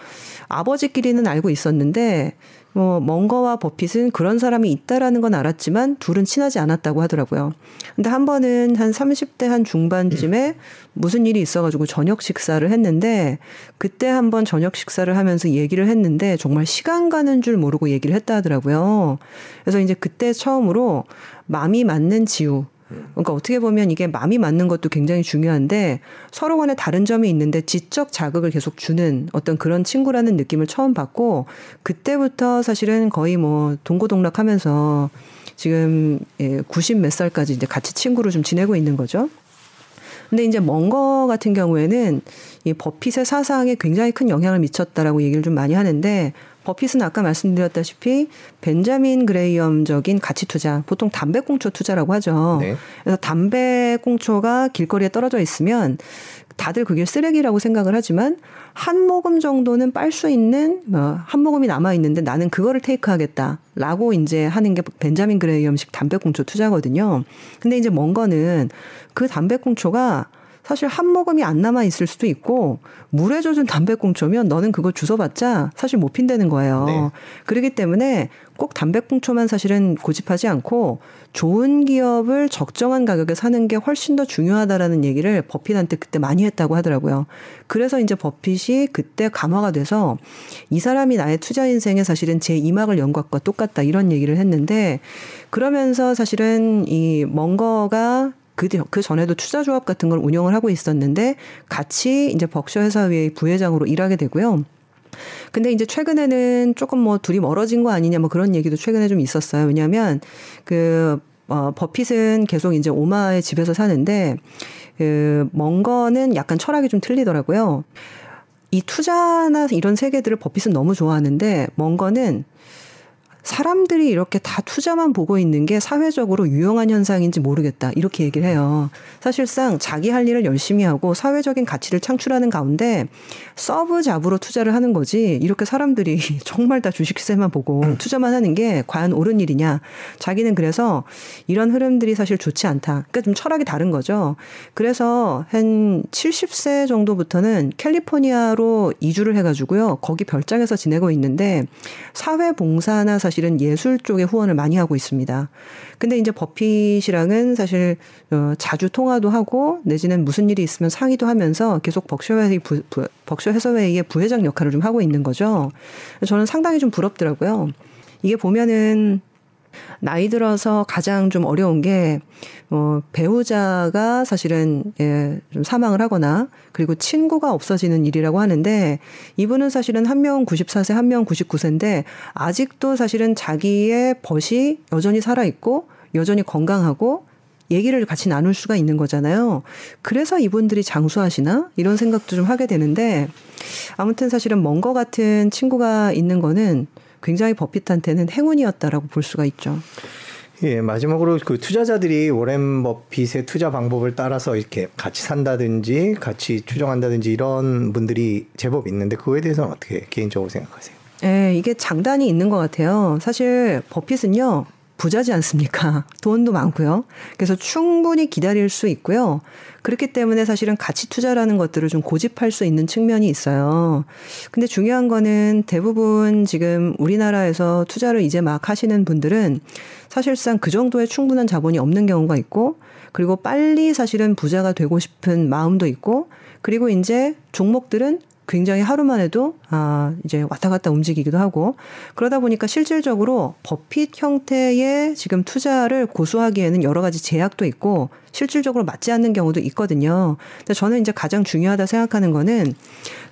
아버지끼리는 알고 있었는데 뭐 멍거와 버핏은 그런 사람이 있다라는 건 알았지만 둘은 친하지 않았다고 하더라고요. 근데 한 번은 한 30대 한 중반쯤에 무슨 일이 있어가지고 저녁 식사를 했는데 그때 한 번 저녁 식사를 하면서 얘기를 했는데 정말 시간 가는 줄 모르고 얘기를 했다 하더라고요. 그래서 이제 그때 처음으로 마음이 맞는 지우 그러니까 어떻게 보면 이게 마음이 맞는 것도 굉장히 중요한데 서로 간에 다른 점이 있는데 지적 자극을 계속 주는 어떤 그런 친구라는 느낌을 처음 받고 그때부터 사실은 거의 뭐 동고동락하면서 지금 예, 90몇 살까지 이제 같이 친구로 좀 지내고 있는 거죠. 근데 이제 먼거 같은 경우에는 이 버핏의 사상에 굉장히 큰 영향을 미쳤다라고 얘기를 좀 많이 하는데 버핏은 아까 말씀드렸다시피 벤자민 그레이엄적인 가치 투자, 보통 담배 꽁초 투자라고 하죠. 네. 그래서 담배 꽁초가 길거리에 떨어져 있으면 다들 그게 쓰레기라고 생각을 하지만 한 모금 정도는 빨 수 있는 어, 한 모금이 남아 있는데 나는 그거를 테이크하겠다라고 이제 하는 게 벤자민 그레이엄식 담배 꽁초 투자거든요. 근데 이제 뭔 거는 그 담배 꽁초가 사실 한 모금이 안 남아 있을 수도 있고 물에 젖은 담배꽁초면 너는 그거 주워봤자 사실 못 핀다는 거예요. 네. 그러기 때문에 꼭 담배꽁초만 사실은 고집하지 않고 좋은 기업을 적정한 가격에 사는 게 훨씬 더 중요하다라는 얘기를 버핏한테 그때 많이 했다고 하더라고요. 그래서 이제 버핏이 그때 감화가 돼서 이 사람이 나의 투자 인생에 사실은 제이막을연 것과 똑같다 이런 얘기를 했는데 그러면서 사실은 이먼거가 그, 그 전에도 투자조합 같은 걸 운영을 하고 있었는데 같이 이제 벅셔 회사의 부회장으로 일하게 되고요. 근데 이제 최근에는 조금 뭐 둘이 멀어진 거 아니냐 뭐 그런 얘기도 최근에 좀 있었어요. 왜냐하면 그 어, 버핏은 계속 이제 오마의 집에서 사는데 그먼 거는 약간 철학이 좀 틀리더라고요. 이 투자나 이런 세계들을 버핏은 너무 좋아하는데 먼 거는 사람들이 이렇게 다 투자만 보고 있는 게 사회적으로 유용한 현상인지 모르겠다. 이렇게 얘기를 해요. 사실상 자기 할 일을 열심히 하고 사회적인 가치를 창출하는 가운데 서브 잡으로 투자를 하는 거지 이렇게 사람들이 정말 다주식세만 보고 투자만 하는 게 과연 옳은 일이냐. 자기는 그래서 이런 흐름들이 사실 좋지 않다. 그러니까 좀 철학이 다른 거죠. 그래서 한 70세 정도부터는 캘리포니아로 이주를 해가지고요. 거기 별장에서 지내고 있는데 사회봉사나 사실 사실은 예술 쪽에 후원을 많이 하고 있습니다. 근데 이제 버핏이랑은 사실 어, 자주 통화도 하고 내지는 무슨 일이 있으면 상의도 하면서 계속 벅셔회의 부, 셔 해서회의의 부회장 역할을 좀 하고 있는 거죠. 저는 상당히 좀 부럽더라고요. 이게 보면은 나이 들어서 가장 좀 어려운 게 어, 배우자가 사실은 예, 좀 사망을 하거나 그리고 친구가 없어지는 일이라고 하는데 이분은 사실은 한 명 94세, 한 명 99세인데 아직도 사실은 자기의 벗이 여전히 살아 있고 여전히 건강하고 얘기를 같이 나눌 수가 있는 거잖아요. 그래서 이분들이 장수하시나? 이런 생각도 좀 하게 되는데, 아무튼 사실은 먼 거 같은 친구가 있는 거는 굉장히 버핏한테는 행운이었다라고 볼 수가 있죠.
예, 마지막으로 그 투자자들이 워렌 버핏의 투자 방법을 따라서 이렇게 같이 산다든지 같이 추정한다든지 이런 분들이 제법 있는데 그거에 대해서는 어떻게 개인적으로 생각하세요?
예, 이게 장단이 있는 것 같아요. 사실 버핏은요, 부자지 않습니까? 돈도 많고요. 그래서 충분히 기다릴 수 있고요. 그렇기 때문에 사실은 가치 투자라는 것들을 좀 고집할 수 있는 측면이 있어요. 근데 중요한 거는 대부분 지금 우리나라에서 투자를 이제 막 하시는 분들은 사실상 그 정도의 충분한 자본이 없는 경우가 있고 그리고 빨리 사실은 부자가 되고 싶은 마음도 있고 그리고 이제 종목들은 굉장히 하루만 해도 아 이제 왔다 갔다 움직이기도 하고 그러다 보니까 실질적으로 버핏 형태의 지금 투자를 고수하기에는 여러 가지 제약도 있고 실질적으로 맞지 않는 경우도 있거든요. 근데 저는 이제 가장 중요하다 생각하는 거는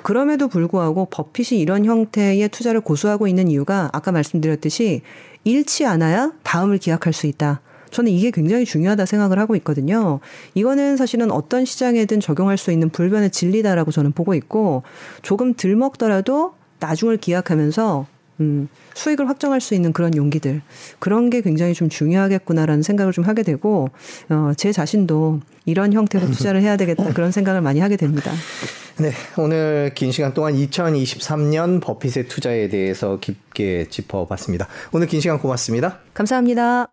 그럼에도 불구하고 버핏이 이런 형태의 투자를 고수하고 있는 이유가 아까 말씀드렸듯이 잃지 않아야 다음을 기약할 수 있다. 저는 이게 굉장히 중요하다 생각을 하고 있거든요. 이거는 사실은 어떤 시장에든 적용할 수 있는 불변의 진리다라고 저는 보고 있고 조금 덜 먹더라도 나중을 기약하면서 음, 수익을 확정할 수 있는 그런 용기들 그런 게 굉장히 좀 중요하겠구나라는 생각을 좀 하게 되고 어, 제 자신도 이런 형태로 투자를 해야 되겠다 그런 생각을 많이 하게 됩니다.
네, 오늘 긴 시간 동안 2023년 버핏의 투자에 대해서 깊게 짚어봤습니다. 오늘 긴 시간 고맙습니다.
감사합니다.